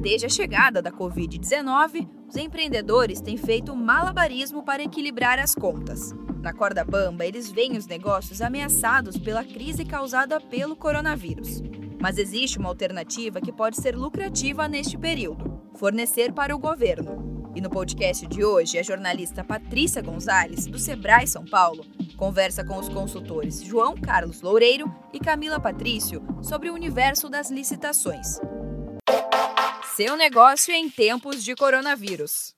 Desde a chegada da Covid-19, os empreendedores têm feito malabarismo para equilibrar as contas. Na corda bamba, eles veem os negócios ameaçados pela crise causada pelo coronavírus. Mas existe uma alternativa que pode ser lucrativa neste período: fornecer para o governo. E no podcast de hoje, a jornalista Patrícia Gonzalez, do Sebrae São Paulo, conversa com os consultores João Carlos Loureiro e Camila Patrício sobre o universo das licitações. Seu negócio em tempos de coronavírus.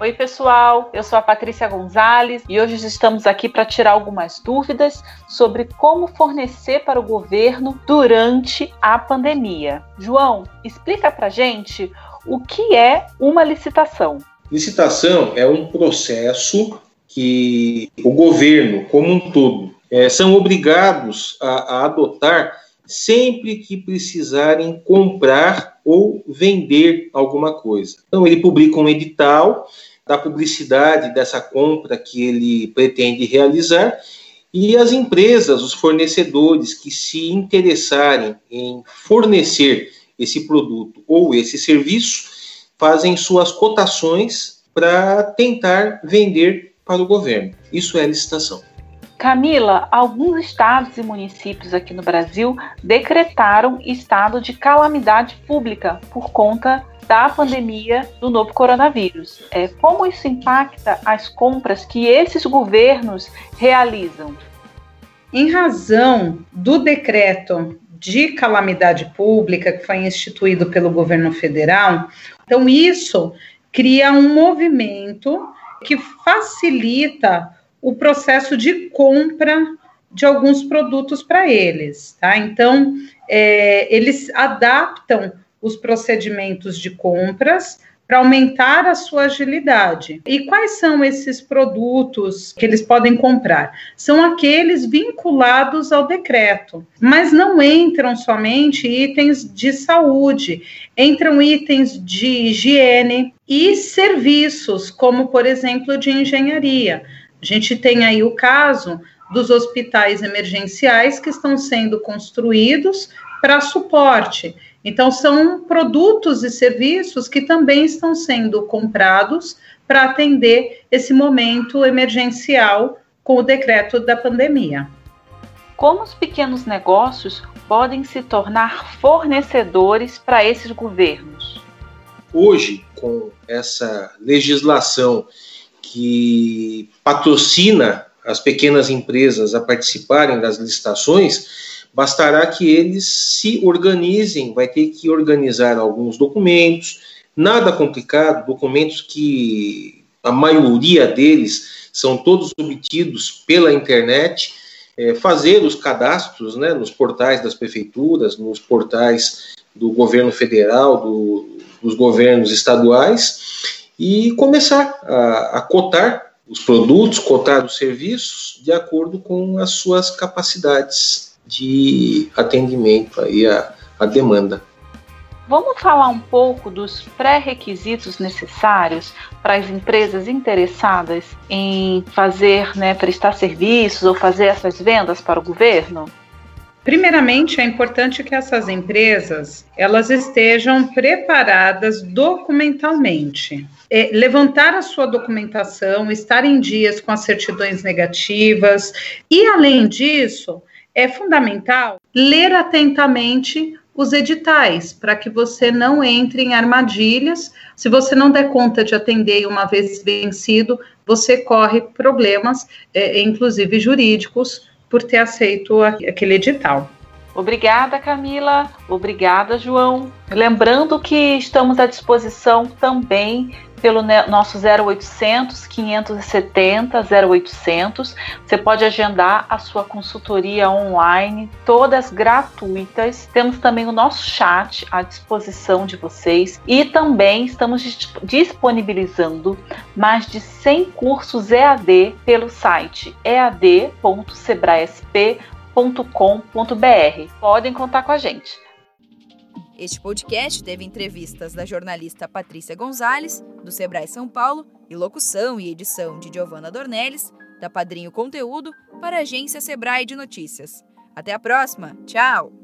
Oi, pessoal. Eu sou a Patrícia Gonzalez e hoje estamos aqui para tirar algumas dúvidas sobre como fornecer para o governo durante a pandemia. João, explica para gente o que é uma licitação. Licitação é um processo que o governo, como um todo, é, são obrigados a, a adotar sempre que precisarem comprar ou vender alguma coisa. Então, ele publica um edital da publicidade dessa compra que ele pretende realizar e as empresas, os fornecedores que se interessarem em fornecer esse produto ou esse serviço, fazem suas cotações para tentar vender para o governo. Isso é licitação. Camila, alguns estados e municípios aqui no Brasil decretaram estado de calamidade pública por conta da pandemia do novo coronavírus. É, como isso impacta as compras que esses governos realizam? Em razão do decreto de calamidade pública que foi instituído pelo governo federal, então isso cria um movimento que facilita o processo de compra de alguns produtos para eles, tá? Então, é, eles adaptam os procedimentos de compras para aumentar a sua agilidade. E quais são esses produtos que eles podem comprar? São aqueles vinculados ao decreto, mas não entram somente itens de saúde, entram itens de higiene e serviços, como por exemplo de engenharia. A gente tem aí o caso dos hospitais emergenciais que estão sendo construídos para suporte. Então, são produtos e serviços que também estão sendo comprados para atender esse momento emergencial com o decreto da pandemia. Como os pequenos negócios podem se tornar fornecedores para esses governos? Hoje, com essa legislação que patrocina as pequenas empresas a participarem das licitações, bastará que eles se organizem, vai ter que organizar alguns documentos, nada complicado, documentos que a maioria deles são todos obtidos pela internet, é, fazer os cadastros né, nos portais das prefeituras, nos portais do governo federal, do, dos governos estaduais, e começar a, a cotar os produtos, cotar os serviços de acordo com as suas capacidades de atendimento aí à, à demanda. Vamos falar um pouco dos pré-requisitos necessários para as empresas interessadas em fazer, né, prestar serviços ou fazer essas vendas para o governo? Primeiramente, é importante que essas empresas elas estejam preparadas documentalmente. É, levantar a sua documentação, estar em dias com as certidões negativas e, além disso, é fundamental ler atentamente os editais, para que você não entre em armadilhas. Se você não der conta de atender uma vez vencido, você corre problemas, é, inclusive jurídicos, por ter aceito aquele edital. Obrigada, Camila. Obrigada, João. Lembrando que estamos à disposição também pelo nosso 0800 570 0800. Você pode agendar a sua consultoria online, todas gratuitas. Temos também o nosso chat à disposição de vocês e também estamos disponibilizando mais de 100 cursos EAD pelo site ead.sebraesp.com.br. Podem contar com a gente. Este podcast teve entrevistas da jornalista Patrícia Gonzalez, do Sebrae São Paulo, e locução e edição de Giovanna Dornelles, da Padrinho Conteúdo, para a agência Sebrae de Notícias. Até a próxima. Tchau!